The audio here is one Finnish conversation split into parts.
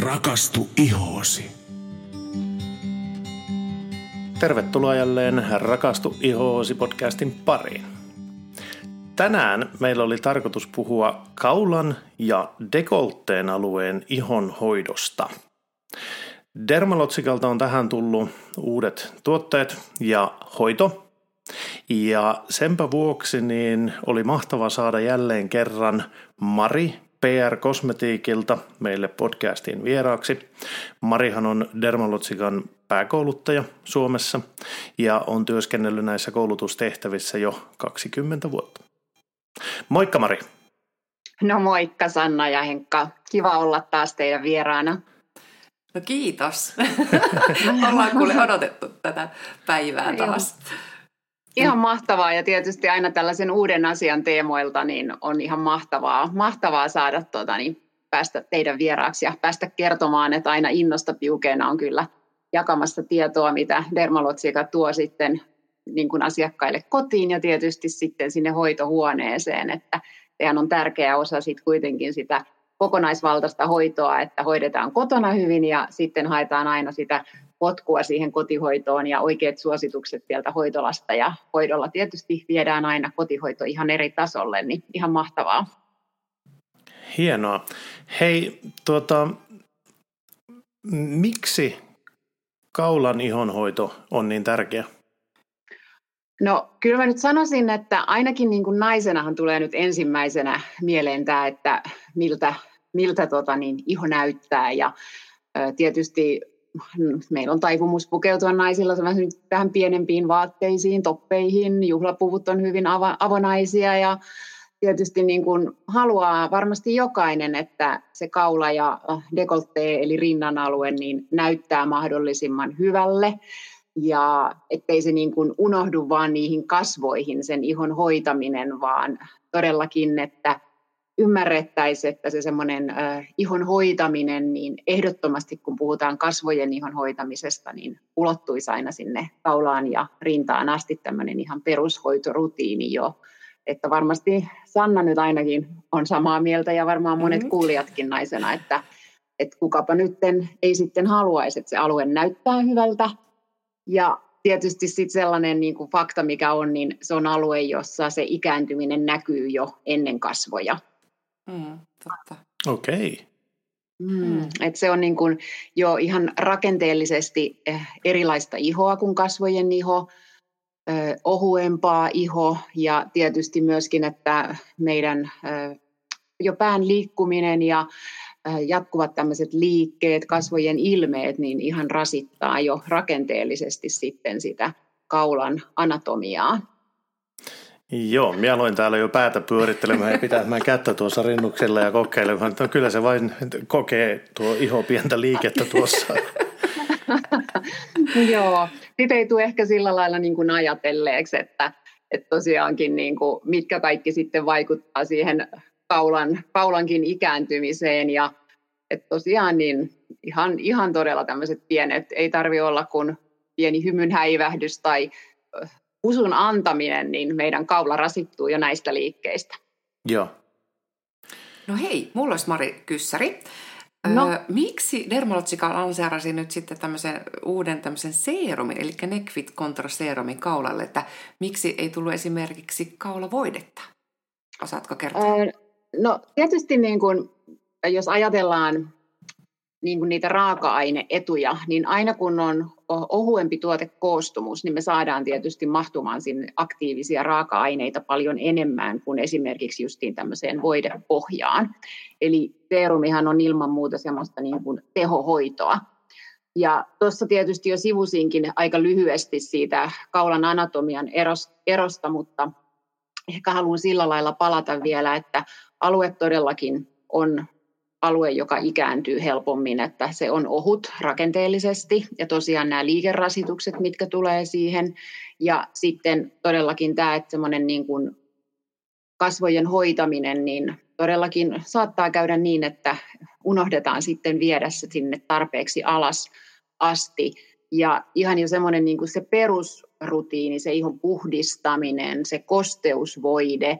Rakastu ihoosi. Tervetuloa jälleen Rakastu ihoosi podcastin pariin. Tänään meillä oli tarkoitus puhua kaulan ja dekoltteen alueen ihon hoidosta. Dermalotsikalta on tähän tullut uudet tuotteet ja hoito. Ja senpä vuoksi niin oli mahtava saada jälleen kerran Mari PR Kosmetiikilta meille podcastiin vieraaksi. Marihan on Dermalotsikan pääkouluttaja Suomessa ja on työskennellyt näissä koulutustehtävissä jo 20 vuotta. Moikka Mari! No moikka Sanna ja Henkka. Kiva olla taas teidän vieraana. No kiitos. Ollaan kuule odotettu tätä päivää taas. Ihan mahtavaa. Ja tietysti aina tällaisen uuden asian teemoilta niin on ihan mahtavaa, mahtavaa saada tuota, niin päästä teidän vieraaksi ja päästä kertomaan, että aina innosta piukeena on kyllä jakamassa tietoa, mitä Dermalotsika tuo sitten niin kuin asiakkaille kotiin ja tietysti sitten sinne hoitohuoneeseen, että sehän on tärkeä osa sitten kuitenkin sitä kokonaisvaltaista hoitoa, että hoidetaan kotona hyvin ja sitten haetaan aina sitä potkua siihen kotihoitoon ja oikeat suositukset sieltä hoitolasta ja hoidolla tietysti viedään aina kotihoito ihan eri tasolle, niin ihan mahtavaa. Hienoa. Hei, tuota, miksi kaulan ihonhoito on niin tärkeä? No kyllä mä nyt sanoisin, että ainakin niin kuin naisenahan tulee nyt ensimmäisenä mieleen tämä, että miltä, miltä tota niin, iho näyttää ja tietysti meillä on taipumus pukeutua naisilla vähän pienempiin vaatteisiin, toppeihin, juhlapuvut on hyvin avonaisia ja tietysti niin kuin haluaa varmasti jokainen, että se kaula ja dekoltee eli rinnan alue niin näyttää mahdollisimman hyvälle. Ja ettei se niin kuin unohdu vaan niihin kasvoihin sen ihon hoitaminen, vaan todellakin, että ymmärrettäisiin, että se semmoinen äh, ihon hoitaminen, niin ehdottomasti kun puhutaan kasvojen ihon hoitamisesta, niin ulottuisi aina sinne kaulaan ja rintaan asti tämmöinen ihan perushoitorutiini jo. Että varmasti Sanna nyt ainakin on samaa mieltä ja varmaan monet mm-hmm. kuulijatkin naisena, että, että kukapa nyt ei sitten haluaisi, että se alue näyttää hyvältä. Ja tietysti sitten sellainen niin kuin fakta, mikä on, niin se on alue, jossa se ikääntyminen näkyy jo ennen kasvoja. Mm, totta. Okei. Okay. Mm, et se on niin kuin jo ihan rakenteellisesti eh, erilaista ihoa kuin kasvojen iho, ohuempaa iho ja tietysti myöskin, että meidän jo pään liikkuminen ja jatkuvat tämmöiset liikkeet, kasvojen ilmeet, niin ihan rasittaa jo rakenteellisesti sitten sitä kaulan anatomiaa. Joo, minä aloin täällä jo päätä pyörittelemään ja pitämään kättä tuossa rinnuksella ja kokeilemaan, että kyllä se vain kokee tuo iho pientä liikettä tuossa. Joo, sitä ei tule ehkä sillä lailla niin kuin ajatelleeksi, että, että tosiaankin niin kuin, mitkä kaikki sitten vaikuttaa siihen kaulan, kaulankin ikääntymiseen ja että tosiaan niin ihan, ihan todella tämmöiset pienet, ei tarvi olla kuin pieni hymyn häivähdys tai usun antaminen, niin meidän kaula rasittuu jo näistä liikkeistä. Joo. No hei, mulla olisi Mari Kyssäri. No. Öö, miksi Dermalogica lanseerasi nyt sitten tämmöisen uuden tämmöisen seerumin, eli Neckfit Contra Serumin kaulalle, että miksi ei tullut esimerkiksi kaulavoidetta? Osaatko kertoa? Öö, no tietysti niin kuin, jos ajatellaan niin kuin niitä raaka-aineetuja, niin aina kun on ohuempi tuotekoostumus, niin me saadaan tietysti mahtumaan sinne aktiivisia raaka-aineita paljon enemmän kuin esimerkiksi justiin tämmöiseen voidepohjaan. Eli seerumihan on ilman muuta semmoista niin kuin tehohoitoa. Ja tuossa tietysti jo sivusinkin aika lyhyesti siitä kaulan anatomian erosta, mutta ehkä haluan sillä lailla palata vielä, että alue todellakin on alue, joka ikääntyy helpommin, että se on ohut rakenteellisesti. Ja tosiaan nämä liikerasitukset, mitkä tulee siihen. Ja sitten todellakin tämä, että semmoinen niin kuin kasvojen hoitaminen, niin todellakin saattaa käydä niin, että unohdetaan sitten viedä se sinne tarpeeksi alas asti. Ja ihan jo semmoinen niin kuin se perusrutiini, se ihon puhdistaminen, se kosteusvoide,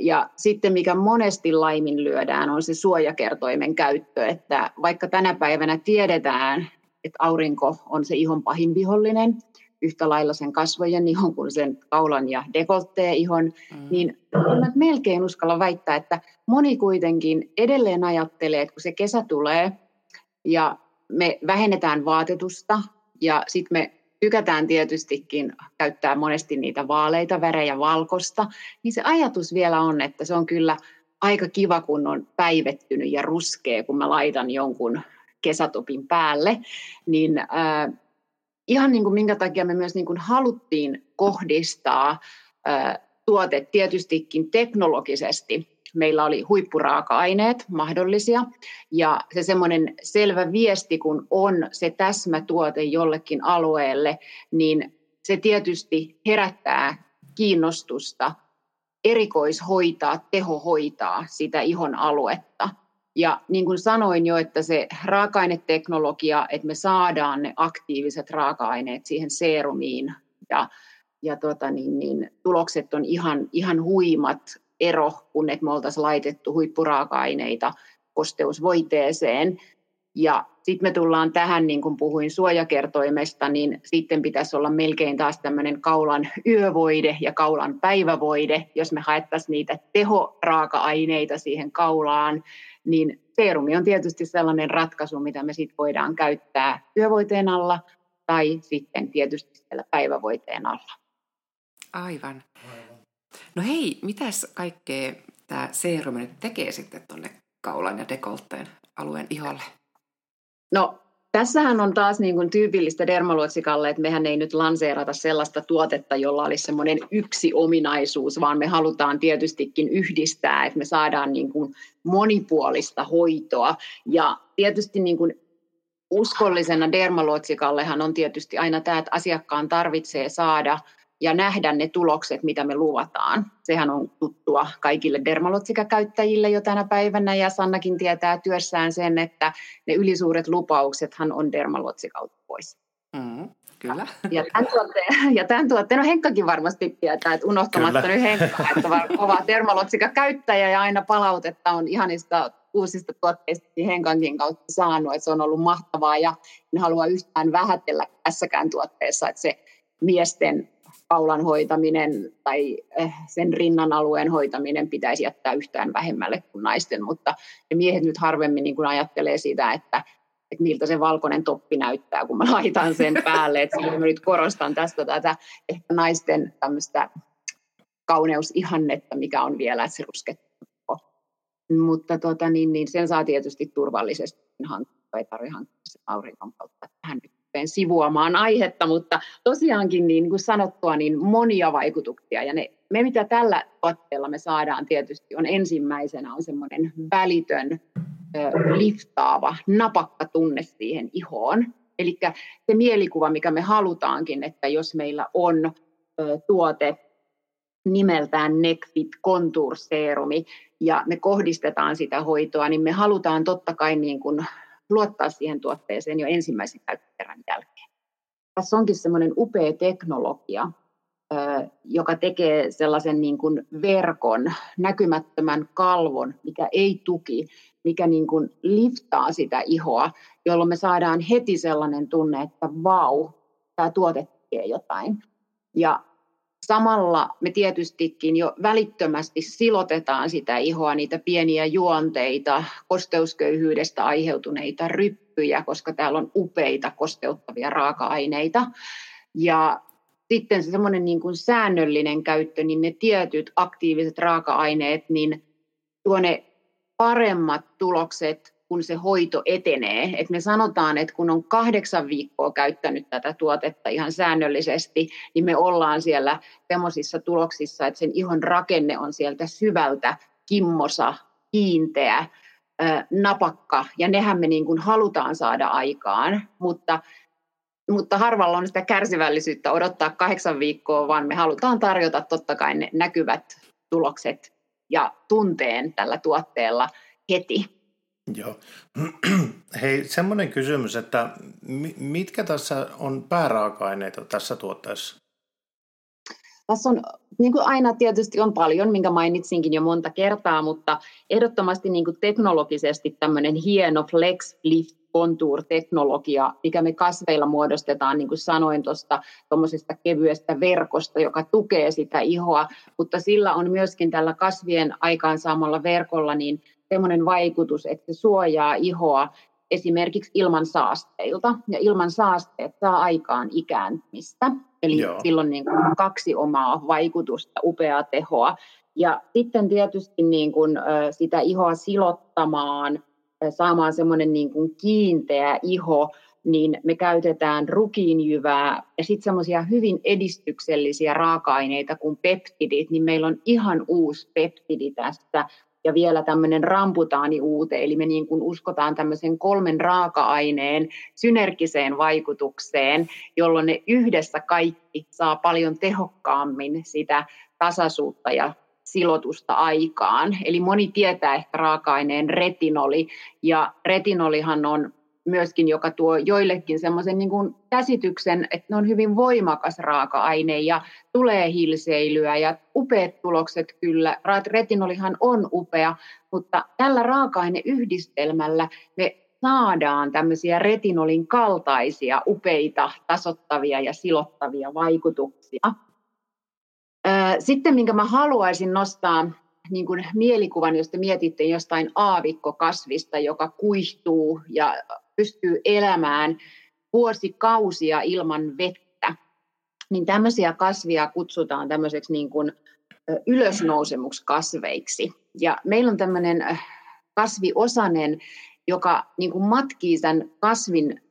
Ja sitten mikä monesti laiminlyödään on se suojakertoimen käyttö, että vaikka tänä päivänä tiedetään, että aurinko on se ihon pahin vihollinen, yhtä lailla sen kasvojen ihon kuin sen kaulan ja dekoltteen ihon, mm. niin mä melkein uskalla väittää, että moni kuitenkin edelleen ajattelee, että kun se kesä tulee ja me vähennetään vaatetusta ja sitten me tykätään tietystikin käyttää monesti niitä vaaleita värejä valkosta, niin se ajatus vielä on, että se on kyllä aika kiva, kun on päivettynyt ja ruskea, kun mä laitan jonkun kesätopin päälle, niin äh, ihan niin kuin minkä takia me myös niin kuin haluttiin kohdistaa äh, tuote tietystikin teknologisesti meillä oli huippuraaka-aineet mahdollisia ja se semmoinen selvä viesti, kun on se täsmätuote jollekin alueelle, niin se tietysti herättää kiinnostusta erikoishoitaa, tehohoitaa sitä ihon aluetta. Ja niin kuin sanoin jo, että se raaka-aineteknologia, että me saadaan ne aktiiviset raaka-aineet siihen seerumiin ja, ja tota niin, niin, tulokset on ihan, ihan huimat ero, kun että me oltaisiin laitettu huippuraaka-aineita kosteusvoiteeseen. Ja sitten me tullaan tähän, niin kuin puhuin suojakertoimesta, niin sitten pitäisi olla melkein taas tämmöinen kaulan yövoide ja kaulan päivävoide. Jos me haettaisiin niitä tehoraaka-aineita siihen kaulaan, niin seerumi on tietysti sellainen ratkaisu, mitä me sitten voidaan käyttää yövoiteen alla tai sitten tietysti siellä päivävoiteen alla. Aivan. No hei, mitäs kaikkea tämä seerumi nyt tekee sitten tuonne kaulan ja dekoltteen alueen iholle? No Tässähän on taas niin kuin tyypillistä dermaluotsikalle, että mehän ei nyt lanseerata sellaista tuotetta, jolla olisi semmoinen yksi ominaisuus, vaan me halutaan tietystikin yhdistää, että me saadaan niin kuin monipuolista hoitoa. Ja tietysti niin kuin uskollisena dermaluotsikallehan on tietysti aina tämä, että asiakkaan tarvitsee saada – ja nähdä ne tulokset, mitä me luvataan. Sehän on tuttua kaikille dermalotsikakäyttäjille jo tänä päivänä, ja Sannakin tietää työssään sen, että ne ylisuuret lupauksethan on dermalotsikalta pois. Mm, kyllä. Ja tämän, tuotteen, ja tämän tuotteen, no Henkkakin varmasti tietää, että unohtamatta kyllä. nyt Henkka, että on kova dermalotsikakäyttäjä ja aina palautetta on ihanista uusista tuotteista niin Henkankin kautta saanut, että se on ollut mahtavaa ja en halua yhtään vähätellä tässäkään tuotteessa, että se miesten kaulan hoitaminen tai eh, sen rinnan alueen hoitaminen pitäisi jättää yhtään vähemmälle kuin naisten, mutta ne miehet nyt harvemmin niin kuin ajattelee sitä, että, että miltä se valkoinen toppi näyttää, kun mä laitan sen päälle. Että mä nyt korostan tästä tätä ehkä naisten tämmöistä kauneusihannetta, mikä on vielä, se ruskettaa. Mutta tota, niin, niin sen saa tietysti turvallisesti hankkia, ei tarvitse hankkia auringon kautta. Tähän nyt rupeen sivuamaan aihetta, mutta tosiaankin niin kuin sanottua, niin monia vaikutuksia. Ja ne, me mitä tällä tuotteella me saadaan tietysti on ensimmäisenä on semmoinen välitön, liftaava, napakka tunne siihen ihoon. Eli se mielikuva, mikä me halutaankin, että jos meillä on tuote nimeltään Necfit Contour Serumi ja me kohdistetaan sitä hoitoa, niin me halutaan totta kai niin kuin luottaa siihen tuotteeseen jo ensimmäisen käyttökerran jälkeen. Tässä onkin semmoinen upea teknologia, joka tekee sellaisen niin kuin verkon, näkymättömän kalvon, mikä ei tuki, mikä niin kuin liftaa sitä ihoa, jolloin me saadaan heti sellainen tunne, että vau, tämä tuote tekee jotain. Ja Samalla me tietystikin jo välittömästi silotetaan sitä ihoa, niitä pieniä juonteita, kosteusköyhyydestä aiheutuneita ryppyjä, koska täällä on upeita kosteuttavia raaka-aineita. Ja sitten se semmoinen niin kuin säännöllinen käyttö, niin ne tietyt aktiiviset raaka-aineet, niin tuo ne paremmat tulokset kun se hoito etenee. Et me sanotaan, että kun on kahdeksan viikkoa käyttänyt tätä tuotetta ihan säännöllisesti, niin me ollaan siellä semmoisissa tuloksissa, että sen ihon rakenne on sieltä syvältä kimmosa, kiinteä, napakka, ja nehän me niin kuin halutaan saada aikaan, mutta mutta harvalla on sitä kärsivällisyyttä odottaa kahdeksan viikkoa, vaan me halutaan tarjota totta kai ne näkyvät tulokset ja tunteen tällä tuotteella heti. Joo. Hei, semmoinen kysymys, että mitkä tässä on pääraaka-aineita tässä tuotteessa? Tässä on, niin kuin aina tietysti on paljon, minkä mainitsinkin jo monta kertaa, mutta ehdottomasti niin kuin teknologisesti tämmöinen hieno flex lift contour-teknologia, mikä me kasveilla muodostetaan, niin kuin sanoin tuosta tuommoisesta kevyestä verkosta, joka tukee sitä ihoa, mutta sillä on myöskin tällä kasvien aikaansaamalla verkolla niin semmoinen vaikutus, että se suojaa ihoa esimerkiksi ilman saasteilta. Ja ilman saasteet saa aikaan ikääntymistä. Eli Joo. silloin niin kuin kaksi omaa vaikutusta, upeaa tehoa. Ja sitten tietysti niin kuin, sitä ihoa silottamaan, saamaan semmoinen niin kuin kiinteä iho, niin me käytetään rukiinjyvää ja sitten semmoisia hyvin edistyksellisiä raaka-aineita kuin peptidit, niin meillä on ihan uusi peptidi tästä ja vielä tämmöinen ramputaani uute, eli me niin kuin uskotaan tämmöisen kolmen raaka-aineen synergiseen vaikutukseen, jolloin ne yhdessä kaikki saa paljon tehokkaammin sitä tasaisuutta ja silotusta aikaan. Eli moni tietää ehkä raaka-aineen retinoli, ja retinolihan on myöskin, joka tuo joillekin semmoisen niin kuin käsityksen, että ne on hyvin voimakas raaka-aine ja tulee hilseilyä ja upeat tulokset kyllä. Retinolihan on upea, mutta tällä raaka-aineyhdistelmällä me saadaan tämmöisiä retinolin kaltaisia upeita, tasottavia ja silottavia vaikutuksia. Sitten minkä mä haluaisin nostaa niin kuin mielikuvan, jos te mietitte jostain aavikkokasvista, joka kuihtuu ja pystyy elämään vuosikausia ilman vettä, niin tämmöisiä kasvia kutsutaan tämmöiseksi niin kuin ylösnousemuksi kasveiksi. Ja meillä on tämmöinen kasviosanen, joka niin kuin matkii sen kasvin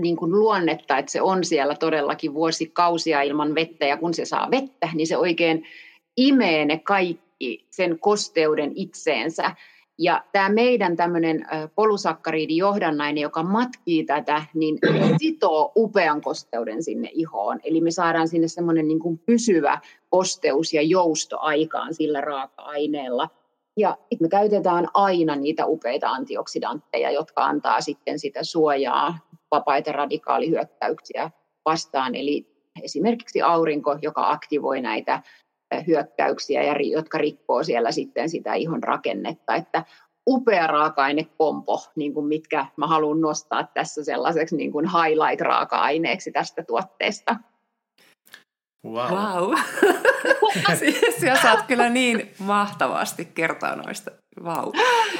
niin kuin luonnetta, että se on siellä todellakin vuosikausia ilman vettä, ja kun se saa vettä, niin se oikein imee ne kaikki sen kosteuden itseensä. Ja tämä meidän tämmöinen polusakkaridin joka matkii tätä, niin sitoo upean kosteuden sinne ihoon. Eli me saadaan sinne semmoinen niin kuin pysyvä kosteus ja jousto aikaan sillä raaka-aineella. Ja me käytetään aina niitä upeita antioksidantteja, jotka antaa sitten sitä suojaa vapaita radikaalihyökkäyksiä vastaan. Eli esimerkiksi aurinko, joka aktivoi näitä hyökkäyksiä, ja jotka rikkoo siellä sitten sitä ihon rakennetta. Että upea raaka-ainekompo, niin kuin mitkä mä haluan nostaa tässä sellaiseksi niin kuin highlight-raaka-aineeksi tästä tuotteesta. Wow. wow. Sinä saat kyllä niin mahtavasti kertoa noista. Wow.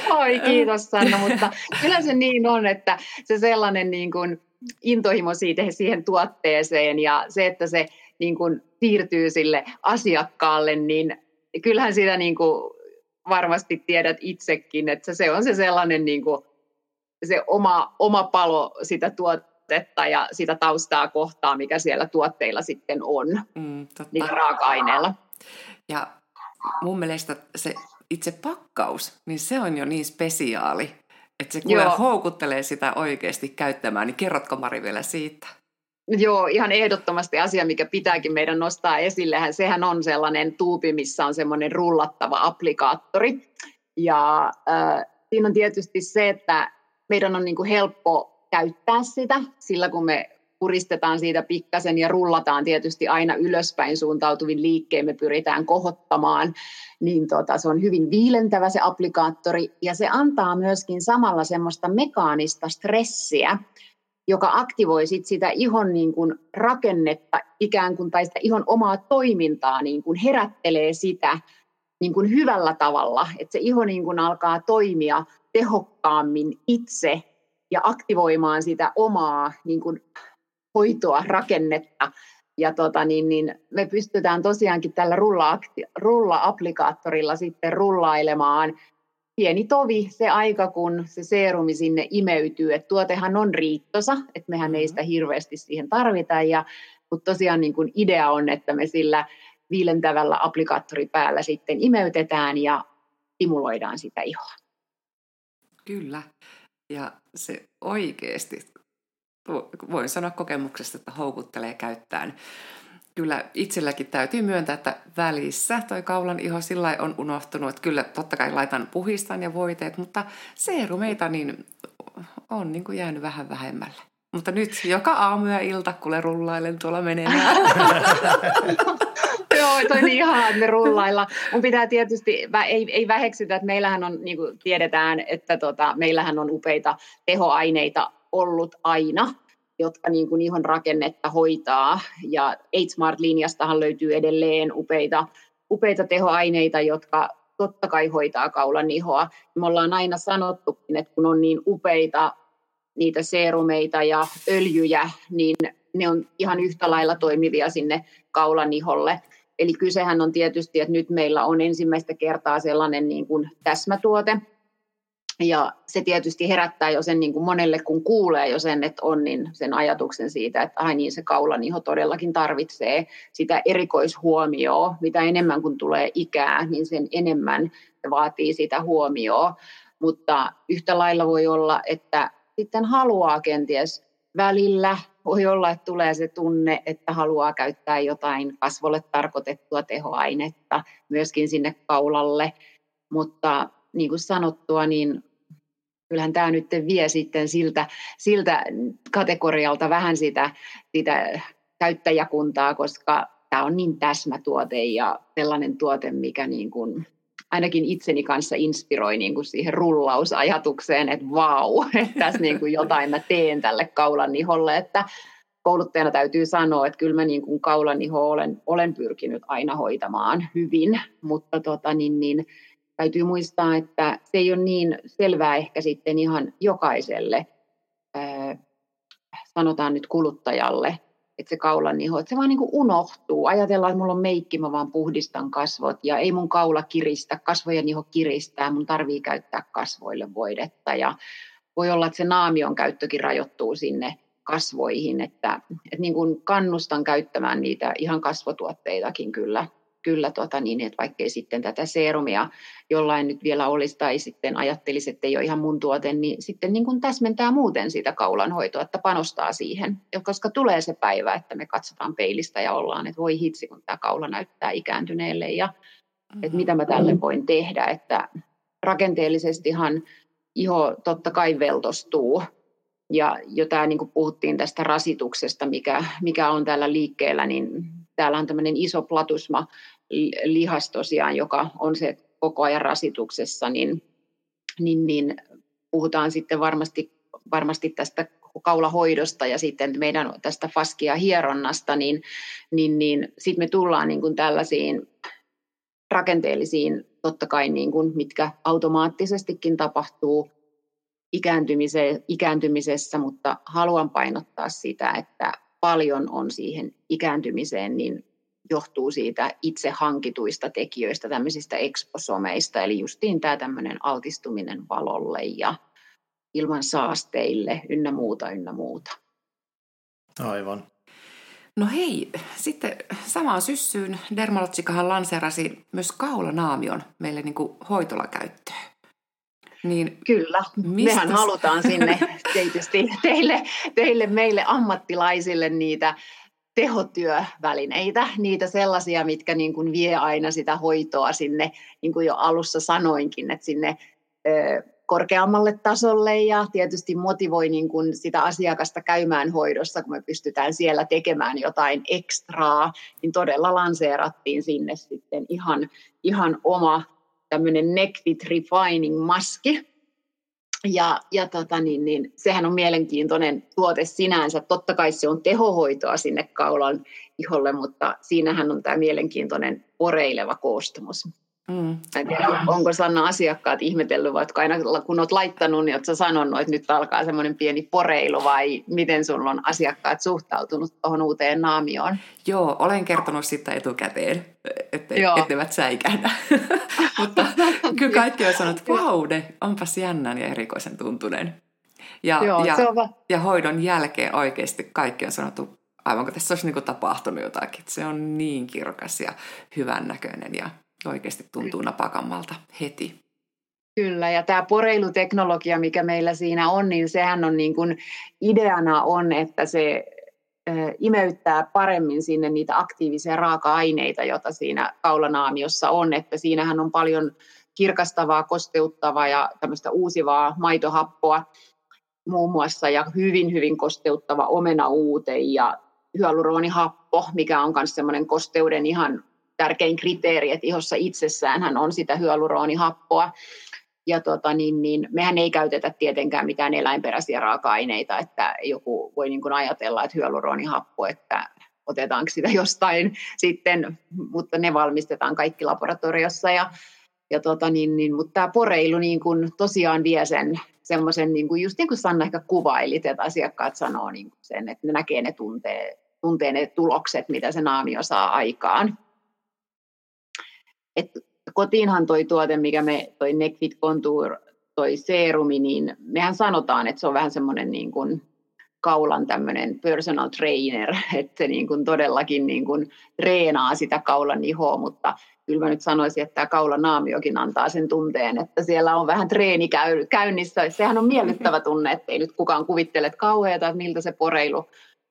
Oi, kiitos Sanna, mutta kyllä se niin on, että se sellainen niin kuin intohimo siitä, siihen tuotteeseen ja se, että se niin kuin siirtyy sille asiakkaalle, niin kyllähän sitä niin kuin varmasti tiedät itsekin, että se on se sellainen niin kuin, se oma, oma palo sitä tuotetta ja sitä taustaa kohtaa, mikä siellä tuotteilla sitten on, mm, niillä raaka-aineilla. Ja mun mielestä se itse pakkaus, niin se on jo niin spesiaali, että se kuule houkuttelee sitä oikeasti käyttämään. Niin kerrotko Mari vielä siitä? Joo, ihan ehdottomasti asia, mikä pitääkin meidän nostaa esille. Sehän on sellainen tuupi, missä on semmoinen rullattava applikaattori. Ja äh, siinä on tietysti se, että meidän on niin kuin helppo käyttää sitä, sillä kun me puristetaan siitä pikkasen ja rullataan tietysti aina ylöspäin suuntautuvin liikkeen, me pyritään kohottamaan, niin tota, se on hyvin viilentävä se applikaattori ja se antaa myöskin samalla semmoista mekaanista stressiä, joka aktivoi sit sitä ihon niin kuin rakennetta ikään kuin, tai sitä ihon omaa toimintaa, niin kuin herättelee sitä niin kuin hyvällä tavalla, että se iho niin kuin alkaa toimia tehokkaammin itse ja aktivoimaan sitä omaa niin kuin hoitoa, rakennetta. Ja tota, niin, niin me pystytään tosiaankin tällä rulla-applikaattorilla sitten rullailemaan pieni tovi se aika, kun se seerumi sinne imeytyy. Et tuotehan on riittosa, että mehän ei mm-hmm. sitä hirveästi siihen tarvita. Ja, mutta tosiaan niin kun idea on, että me sillä viilentävällä päällä sitten imeytetään ja stimuloidaan sitä ihoa. Kyllä. Ja se oikeasti, voin sanoa kokemuksesta, että houkuttelee käyttäen kyllä itselläkin täytyy myöntää, että välissä toi kaulan iho sillä on unohtunut, että kyllä totta kai laitan puhistan ja voiteet, mutta seerumeita niin on niin kuin jäänyt vähän vähemmälle. Mutta nyt joka aamu ja ilta, kuule rullailen tuolla menemään. Joo, toi niin ihanaa, että me rullailla. Mun pitää tietysti, ei, ei väheksytä, että meillähän on, niin kuin tiedetään, että tota, meillähän on upeita tehoaineita ollut aina, jotka niin kuin ihon rakennetta hoitaa. Ja Smart-linjastahan löytyy edelleen upeita, upeita tehoaineita, jotka totta kai hoitaa kaulan ihoa. Me ollaan aina sanottukin, että kun on niin upeita niitä seerumeita ja öljyjä, niin ne on ihan yhtä lailla toimivia sinne kaulan iholle. Eli kysehän on tietysti, että nyt meillä on ensimmäistä kertaa sellainen niin kuin täsmätuote, ja se tietysti herättää jo sen niin kuin monelle, kun kuulee jo sen, että on, niin sen ajatuksen siitä, että ai niin, se kaulaniho todellakin tarvitsee sitä erikoishuomioa. Mitä enemmän kun tulee ikää, niin sen enemmän se vaatii sitä huomioa. Mutta yhtä lailla voi olla, että sitten haluaa kenties välillä, voi olla, että tulee se tunne, että haluaa käyttää jotain kasvolle tarkoitettua tehoainetta myöskin sinne kaulalle. Mutta niin kuin sanottua, niin kyllähän tämä nyt vie sitten siltä, siltä kategorialta vähän sitä, sitä käyttäjäkuntaa, koska tämä on niin täsmätuote ja sellainen tuote, mikä niin kuin ainakin itseni kanssa inspiroi niin kuin siihen rullausajatukseen, että vau, että tässä niin kuin jotain mä teen tälle kaulaniholle, että kouluttajana täytyy sanoa, että kyllä mä niin kuin kaulaniho olen, olen pyrkinyt aina hoitamaan hyvin, mutta tota, niin, niin, täytyy muistaa, että se ei ole niin selvää ehkä sitten ihan jokaiselle, ää, sanotaan nyt kuluttajalle, että se kaulan iho, että se vaan niin kuin unohtuu. Ajatellaan, että mulla on meikki, mä vaan puhdistan kasvot ja ei mun kaula kiristä, kasvojen iho kiristää, mun tarvii käyttää kasvoille voidetta ja voi olla, että se naamion käyttökin rajoittuu sinne kasvoihin, että, että niin kuin kannustan käyttämään niitä ihan kasvotuotteitakin kyllä kyllä tota niin, että vaikkei sitten tätä seerumia jollain nyt vielä olisi tai sitten ajattelisi, että ei ole ihan mun tuote, niin sitten niin kuin täsmentää muuten sitä kaulanhoitoa, että panostaa siihen. Ja koska tulee se päivä, että me katsotaan peilistä ja ollaan, että voi hitsi, kun tämä kaula näyttää ikääntyneelle ja mm-hmm. että mitä mä tälle voin tehdä, että rakenteellisestihan iho totta kai veltostuu ja jo tämä, niin kuin puhuttiin tästä rasituksesta, mikä, mikä on täällä liikkeellä, niin täällä on tämmöinen iso platusma lihas tosiaan, joka on se koko ajan rasituksessa, niin, niin, niin puhutaan sitten varmasti, varmasti tästä kaulahoidosta ja sitten meidän tästä faskia hieronnasta, niin, niin, niin sitten me tullaan niin kuin tällaisiin rakenteellisiin, totta kai niin kuin, mitkä automaattisestikin tapahtuu ikääntymisessä, mutta haluan painottaa sitä, että paljon on siihen ikääntymiseen niin johtuu siitä itse hankituista tekijöistä, tämmöisistä eksposomeista, eli justiin tämä tämmöinen altistuminen valolle ja ilman saasteille ynnä muuta, ynnä muuta. Aivan. No hei, sitten samaan syssyyn Dermalotsikahan lanseerasi myös kaulanaamion meille niin kuin hoitolakäyttöön. Niin Kyllä, mehän halutaan sinne tietysti teille, teille, meille ammattilaisille niitä tehotyövälineitä, niitä sellaisia, mitkä niin kuin vie aina sitä hoitoa sinne, niin kuin jo alussa sanoinkin, että sinne ö, korkeammalle tasolle ja tietysti motivoi niin kuin sitä asiakasta käymään hoidossa, kun me pystytään siellä tekemään jotain ekstraa, niin todella lanseerattiin sinne sitten ihan, ihan oma tämmöinen neck fit refining maski, ja, ja tota, niin, niin, sehän on mielenkiintoinen tuote sinänsä. Totta kai se on tehohoitoa sinne kaulan iholle, mutta siinähän on tämä mielenkiintoinen poreileva koostumus. Mm. En tiedä, onko Sanna asiakkaat ihmetellyt, vai aina kun olet laittanut, niin oletko sanonut, että nyt alkaa semmoinen pieni poreilu, vai miten sinulla on asiakkaat suhtautunut tuohon uuteen naamioon? Joo, olen kertonut sitä etukäteen, että etteivät säikähdä. Mutta kyllä kaikki on sanonut, että vau, onpas jännän ja erikoisen tuntunen. Ja, Joo, ja, va- ja hoidon jälkeen oikeasti kaikki on sanottu, aivan kuin tässä olisi niin kuin tapahtunut jotakin. Se on niin kirkas ja hyvännäköinen ja oikeasti tuntuu napakammalta heti. Kyllä, ja tämä poreiluteknologia, mikä meillä siinä on, niin sehän on niin kuin ideana on, että se imeyttää paremmin sinne niitä aktiivisia raaka-aineita, joita siinä kaulanaamiossa on, että siinähän on paljon kirkastavaa, kosteuttavaa ja tämmöistä uusivaa maitohappoa muun muassa ja hyvin, hyvin kosteuttava omenauute ja hyaluronihappo, mikä on myös semmoinen kosteuden ihan tärkein kriteeri, että ihossa itsessään on sitä hyaluronihappoa. Ja tota, niin, niin, mehän ei käytetä tietenkään mitään eläinperäisiä raaka-aineita, että joku voi niin kuin ajatella, että hyaluronihappo, että otetaanko sitä jostain sitten, mutta ne valmistetaan kaikki laboratoriossa. Ja, ja tota, niin, niin, mutta tämä poreilu niin kuin tosiaan vie sen semmoisen, niin kuin, just niin kuin Sanna ehkä kuvailit, että asiakkaat sanoo niin kuin sen, että ne näkee ne tuntee, tuntee ne tulokset, mitä se naamio saa aikaan. Et kotiinhan toi tuote, mikä me, toi Necfit Contour, toi seerumi, niin mehän sanotaan, että se on vähän semmoinen niin kuin kaulan tämmöinen personal trainer, että se niin kuin todellakin niin kuin treenaa sitä kaulan ihoa, mutta kyllä mä nyt sanoisin, että tämä kaulanaamiokin antaa sen tunteen, että siellä on vähän treeni käy, käynnissä. Sehän on miellyttävä tunne, että ei nyt kukaan kuvittele kauheata, että miltä se poreilu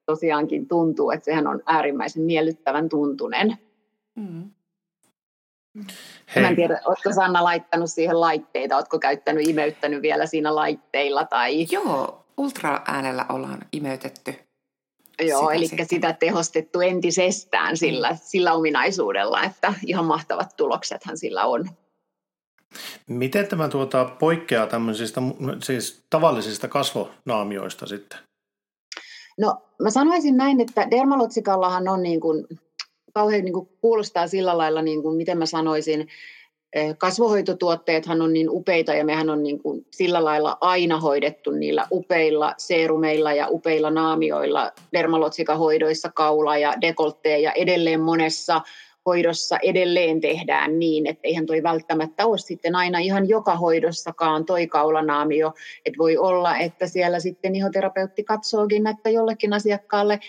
tosiaankin tuntuu, että sehän on äärimmäisen miellyttävän tuntunen. Mm. Hei. Mä en tiedä, oletko Sanna laittanut siihen laitteita, oletko käyttänyt, imeyttänyt vielä siinä laitteilla? Tai... Joo, ultraäänellä ollaan imeytetty. Joo, sitä eli sitten. sitä tehostettu entisestään sillä, mm. sillä ominaisuudella, että ihan mahtavat tuloksethan sillä on. Miten tämä tuota, poikkeaa tämmöisistä siis tavallisista kasvonaamioista sitten? No mä sanoisin näin, että dermalotsikallahan on niin kuin, kauhean niin kuin kuulostaa sillä lailla, niin kuin, miten mä sanoisin, eh, kasvohoitotuotteethan on niin upeita ja mehän on niin kuin sillä lailla aina hoidettu niillä upeilla seerumeilla ja upeilla naamioilla, dermalotsikahoidoissa, kaula ja dekoltteja ja edelleen monessa hoidossa edelleen tehdään niin, että eihän toi välttämättä ole sitten aina ihan joka hoidossakaan toi kaulanaamio, että voi olla, että siellä sitten ihoterapeutti katsookin, että jollekin asiakkaalle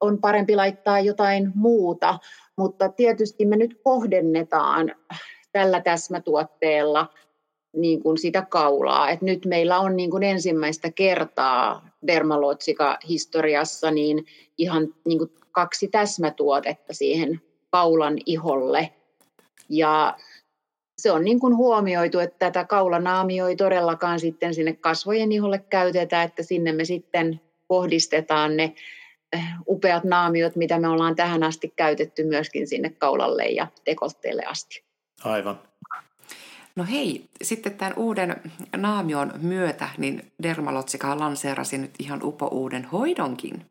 on parempi laittaa jotain muuta, mutta tietysti me nyt kohdennetaan tällä täsmätuotteella niin kuin sitä kaulaa. Et nyt meillä on niin kuin ensimmäistä kertaa Dermalotsika-historiassa niin ihan niin kuin kaksi täsmätuotetta siihen kaulan iholle. Ja se on niin kuin huomioitu, että tätä kaulanaamio ei todellakaan sitten sinne kasvojen iholle käytetä, että sinne me sitten kohdistetaan ne upeat naamiot, mitä me ollaan tähän asti käytetty myöskin sinne kaulalle ja dekoltteelle asti. Aivan. No hei, sitten tämän uuden naamion myötä, niin Dermalotsika lanseerasi nyt ihan upo uuden hoidonkin.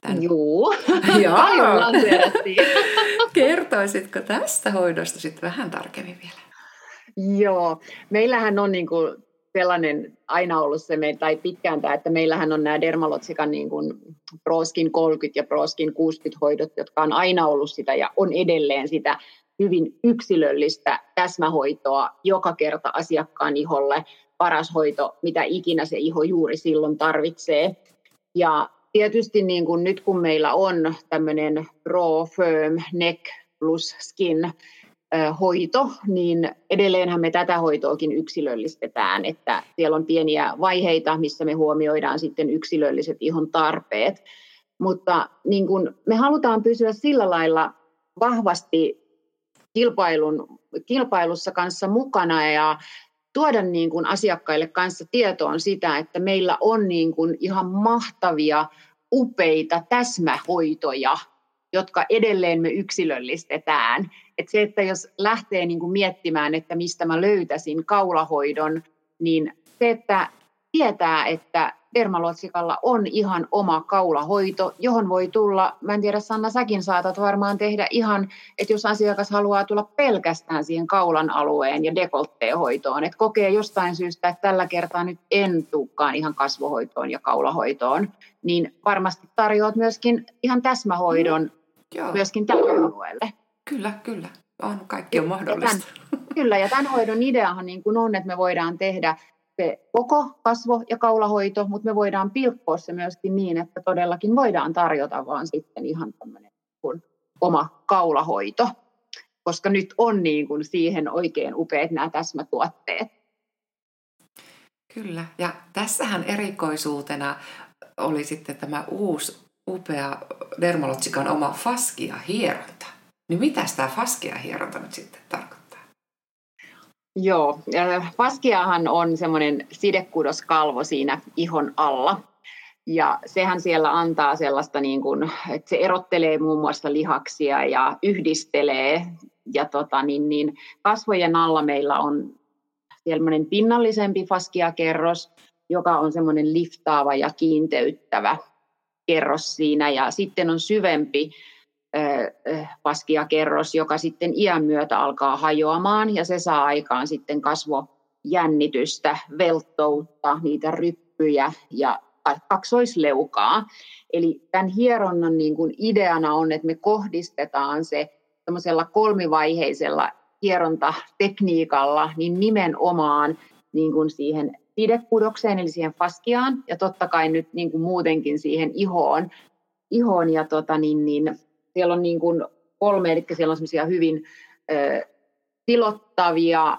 Tän... Juu, paljon lanseerattiin. Kertoisitko tästä hoidosta sitten vähän tarkemmin vielä? Joo, meillähän on niin kuin sellainen aina ollut se, tai pitkään tämä, että meillähän on nämä Dermalotsikan niin kuin Proskin 30 ja Proskin 60 hoidot, jotka on aina ollut sitä ja on edelleen sitä hyvin yksilöllistä täsmähoitoa joka kerta asiakkaan iholle, paras hoito, mitä ikinä se iho juuri silloin tarvitsee. Ja tietysti niin kuin nyt kun meillä on tämmöinen Pro Firm Neck plus Skin hoito, niin edelleenhän me tätä hoitoakin yksilöllistetään, että siellä on pieniä vaiheita, missä me huomioidaan sitten yksilölliset ihon tarpeet. Mutta niin kun me halutaan pysyä sillä lailla vahvasti kilpailun, kilpailussa kanssa mukana ja tuoda niin kuin asiakkaille kanssa tietoon sitä, että meillä on niin kuin ihan mahtavia, upeita täsmähoitoja, jotka edelleen me yksilöllistetään. Et se, että jos lähtee niin kuin miettimään, että mistä mä löytäisin kaulahoidon, niin se, että tietää, että dermalotsikalla on ihan oma kaulahoito, johon voi tulla, mä en tiedä Sanna, säkin saatat varmaan tehdä ihan, että jos asiakas haluaa tulla pelkästään siihen kaulan alueen ja dekoltteen hoitoon, että kokee jostain syystä, että tällä kertaa nyt en tuukkaan ihan kasvohoitoon ja kaulahoitoon, niin varmasti tarjoat myöskin ihan täsmähoidon mm, myöskin tälle alueelle. Kyllä, kyllä. On, kaikki on mahdollista. Ja tämän, kyllä, ja tämän hoidon ideahan niin kuin on, että me voidaan tehdä se koko kasvo- ja kaulahoito, mutta me voidaan pilkkoa se myöskin niin, että todellakin voidaan tarjota vaan sitten ihan tämmöinen kuin oma kaulahoito, koska nyt on niin kuin siihen oikein upeat nämä täsmätuotteet. Kyllä, ja tässähän erikoisuutena oli sitten tämä uusi upea Dermalotsikan oma faskia-hieronta. Niin mitä tämä faskia-hieronta nyt sitten tarkoittaa? Joo, faskiahan on semmoinen sidekudoskalvo siinä ihon alla. Ja sehän siellä antaa sellaista, niin kuin, että se erottelee muun muassa lihaksia ja yhdistelee. Ja tota, niin, niin, kasvojen alla meillä on sellainen pinnallisempi faskiakerros, joka on semmoinen liftaava ja kiinteyttävä kerros siinä. Ja sitten on syvempi faskiakerros, joka sitten iän myötä alkaa hajoamaan ja se saa aikaan sitten kasvojännitystä, velttoutta, niitä ryppyjä ja kaksoisleukaa. Eli tämän hieronnan niin kuin ideana on, että me kohdistetaan se kolmivaiheisella hierontatekniikalla niin nimenomaan niin kuin siihen pidekudokseen, eli siihen faskiaan, ja totta kai nyt niin kuin muutenkin siihen ihoon. ihoon ja tota, niin, niin, siellä on niin kuin kolme, eli siellä on semmoisia hyvin ö, tilottavia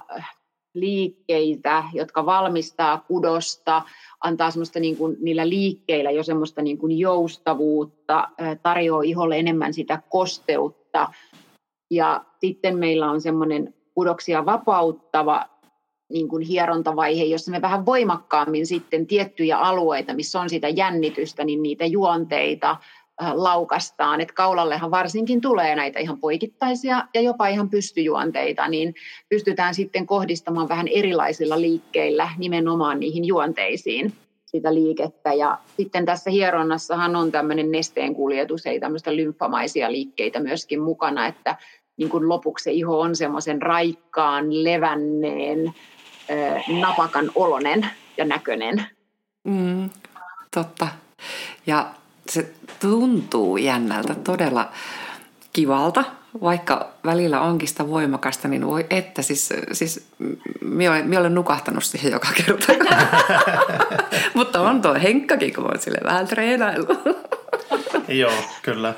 liikkeitä, jotka valmistaa kudosta, antaa semmoista niin kuin, niillä liikkeillä jo semmoista niin kuin joustavuutta, tarjoaa iholle enemmän sitä kosteutta. Ja sitten meillä on semmoinen kudoksia vapauttava niin kuin hierontavaihe, jossa me vähän voimakkaammin sitten tiettyjä alueita, missä on sitä jännitystä, niin niitä juonteita Äh, laukastaan, että kaulallehan varsinkin tulee näitä ihan poikittaisia ja jopa ihan pystyjuonteita, niin pystytään sitten kohdistamaan vähän erilaisilla liikkeillä nimenomaan niihin juonteisiin sitä liikettä. Ja sitten tässä hieronnassahan on tämmöinen nesteen kuljetus, ei tämmöistä lymfamaisia liikkeitä myöskin mukana, että niin kuin lopuksi se iho on semmoisen raikkaan, levänneen, napakan olonen ja näköinen. Mm, totta. Ja se tuntuu jännältä, todella kivalta, vaikka välillä onkin sitä voimakasta, niin voi että, siis, siis minä olen, minä olen nukahtanut siihen joka kerta. Mutta on tuo Henkkakin, kun olen sille vähän treenailu. Joo, kyllä.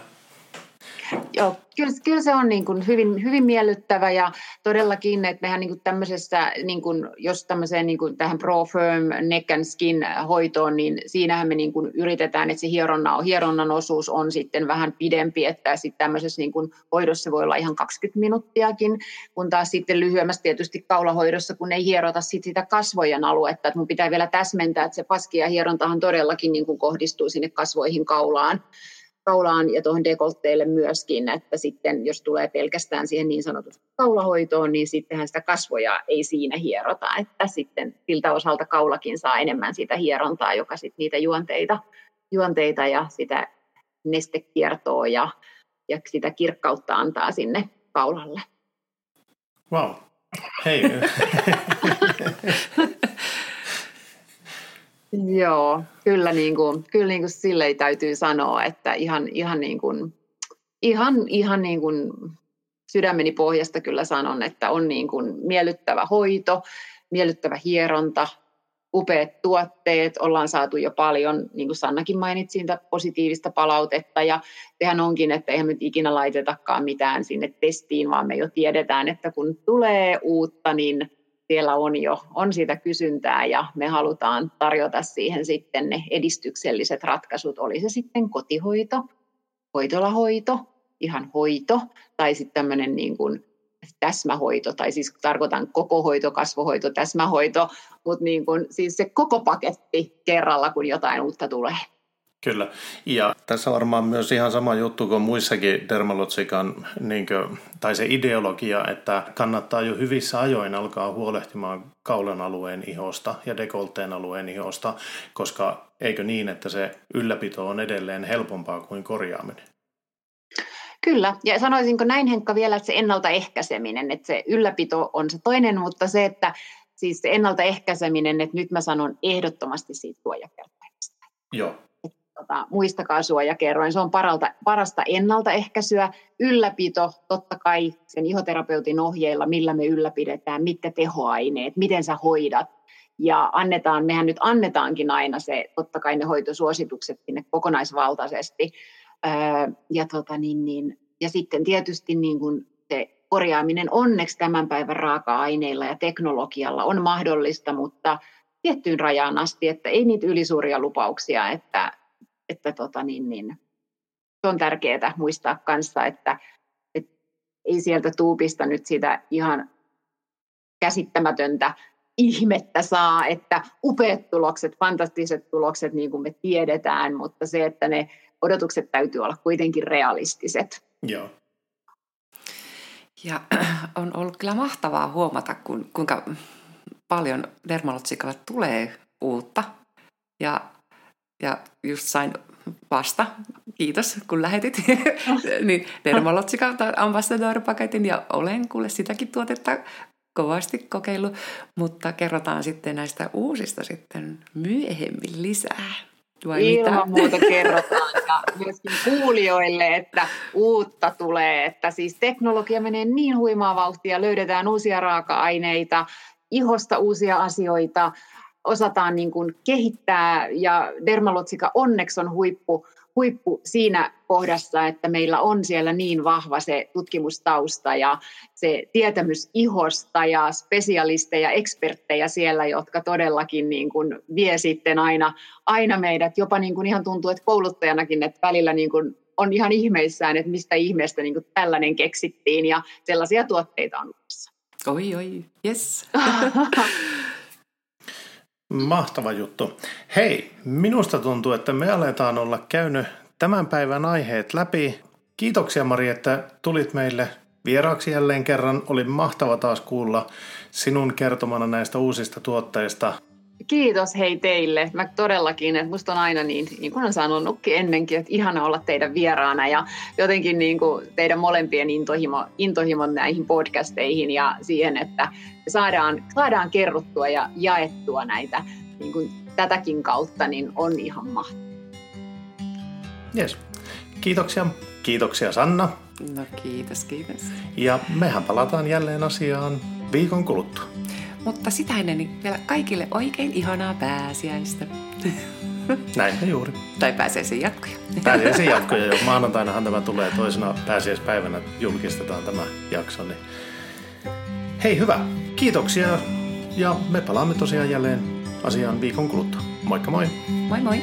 Joo, kyllä, kyllä se on niin kuin hyvin, hyvin miellyttävä ja todellakin, että mehän niin kuin tämmöisessä, niin kuin, jos tämmöiseen niin kuin tähän Pro Firm Neck and Skin hoitoon, niin siinähän me niin kuin yritetään, että se hieronna, hieronnan osuus on sitten vähän pidempi, että sitten tämmöisessä niin kuin hoidossa voi olla ihan 20 minuuttiakin, kun taas sitten lyhyemmässä tietysti kaulahoidossa, kun ei hierota sit sitä kasvojen aluetta, että mun pitää vielä täsmentää, että se paski ja hierontahan todellakin niin kuin kohdistuu sinne kasvoihin kaulaan kaulaan ja tuohon dekoltteille myöskin, että sitten jos tulee pelkästään siihen niin sanotusti kaulahoitoon, niin sittenhän sitä kasvoja ei siinä hierota, että sitten siltä osalta kaulakin saa enemmän sitä hierontaa, joka sitten niitä juonteita, juonteita ja sitä nestekiertoa ja, ja sitä kirkkautta antaa sinne kaulalle. Wow. Hei. Joo, kyllä, niin kuin, kyllä niin kuin silleen täytyy sanoa, että ihan, ihan, niin kuin, ihan, ihan niin kuin sydämeni pohjasta kyllä sanon, että on niin kuin miellyttävä hoito, miellyttävä hieronta, upeat tuotteet, ollaan saatu jo paljon, niin kuin Sannakin mainitsi, positiivista palautetta, ja sehän onkin, että eihän nyt ikinä laitetakaan mitään sinne testiin, vaan me jo tiedetään, että kun tulee uutta, niin siellä on jo on siitä kysyntää ja me halutaan tarjota siihen sitten ne edistykselliset ratkaisut, oli se sitten kotihoito, hoitolahoito, ihan hoito tai sitten tämmöinen niin kuin täsmähoito, tai siis tarkoitan koko hoito, kasvohoito, täsmähoito, mutta niin kuin, siis se koko paketti kerralla, kun jotain uutta tulee. Kyllä. Ja tässä varmaan myös ihan sama juttu kuin muissakin dermalotsikan, niin kuin, tai se ideologia, että kannattaa jo hyvissä ajoin alkaa huolehtimaan kaulan alueen ihosta ja dekolteen alueen ihosta, koska eikö niin, että se ylläpito on edelleen helpompaa kuin korjaaminen? Kyllä, ja sanoisinko näin Henkka vielä, että se ennaltaehkäiseminen, että se ylläpito on se toinen, mutta se, että siis se ennaltaehkäiseminen, että nyt mä sanon ehdottomasti siitä suojakertaimesta. Joo, tota, muistakaa suojakerroin. Se on paralta, parasta ennaltaehkäisyä. Ylläpito, totta kai sen ihoterapeutin ohjeilla, millä me ylläpidetään, mitkä tehoaineet, miten sä hoidat. Ja annetaan, mehän nyt annetaankin aina se, totta kai ne hoitosuositukset sinne kokonaisvaltaisesti. Öö, ja, tota, niin, niin, ja sitten tietysti niin kun se korjaaminen onneksi tämän päivän raaka-aineilla ja teknologialla on mahdollista, mutta tiettyyn rajaan asti, että ei niitä ylisuuria lupauksia, että että tota, niin, niin, se on tärkeää muistaa kanssa, että, että ei sieltä tuupista nyt sitä ihan käsittämätöntä ihmettä saa, että upeat tulokset, fantastiset tulokset, niin kuin me tiedetään, mutta se, että ne odotukset täytyy olla kuitenkin realistiset. Joo. Ja on ollut kyllä mahtavaa huomata, kun, kuinka paljon Dermalotsikalle tulee uutta. Ja, ja just sain vasta, kiitos kun lähetit, niin Dermalotsika ambassador-paketin ja olen kuule sitäkin tuotetta kovasti kokeillut, mutta kerrotaan sitten näistä uusista sitten myöhemmin lisää. Vai Ilman mitä? muuta kerrotaan. Ja myöskin kuulijoille, että uutta tulee, että siis teknologia menee niin huimaa vauhtia, löydetään uusia raaka-aineita, ihosta uusia asioita, osataan niin kuin kehittää ja Dermalotsika onneksi on huippu, huippu siinä kohdassa, että meillä on siellä niin vahva se tutkimustausta ja se tietämys ihosta ja spesialisteja, eksperttejä siellä, jotka todellakin niin kuin vie sitten aina, aina meidät, jopa niin kuin ihan tuntuu, että kouluttajanakin, että välillä niin kuin on ihan ihmeissään, että mistä ihmeestä niin kuin tällainen keksittiin ja sellaisia tuotteita on olemassa. Oi, oi, yes. Mahtava juttu. Hei, minusta tuntuu, että me aletaan olla käynyt tämän päivän aiheet läpi. Kiitoksia Mari, että tulit meille vieraaksi jälleen kerran. Oli mahtava taas kuulla sinun kertomana näistä uusista tuotteista. Kiitos hei teille. Mä todellakin, että musta on aina niin, niin kuin on sanonutkin ennenkin, että ihana olla teidän vieraana ja jotenkin niin kuin teidän molempien intohimo, intohimon näihin podcasteihin ja siihen, että saadaan, saadaan kerrottua ja jaettua näitä niin kuin tätäkin kautta, niin on ihan mahtavaa. Yes. Kiitoksia. Kiitoksia Sanna. No kiitos, kiitos. Ja mehän palataan jälleen asiaan viikon kuluttua. Mutta sitä ennen niin vielä kaikille oikein ihanaa pääsiäistä. Näin me juuri. Tai pääsiäisen jatkoja. Pääsiäisen jatkoja jo. Maanantainahan tämä tulee toisena pääsiäispäivänä julkistetaan tämä jakso. Niin... Hei hyvä. Kiitoksia. Ja me palaamme tosiaan jälleen asiaan viikon kuluttua. Moikka moi. Moi moi.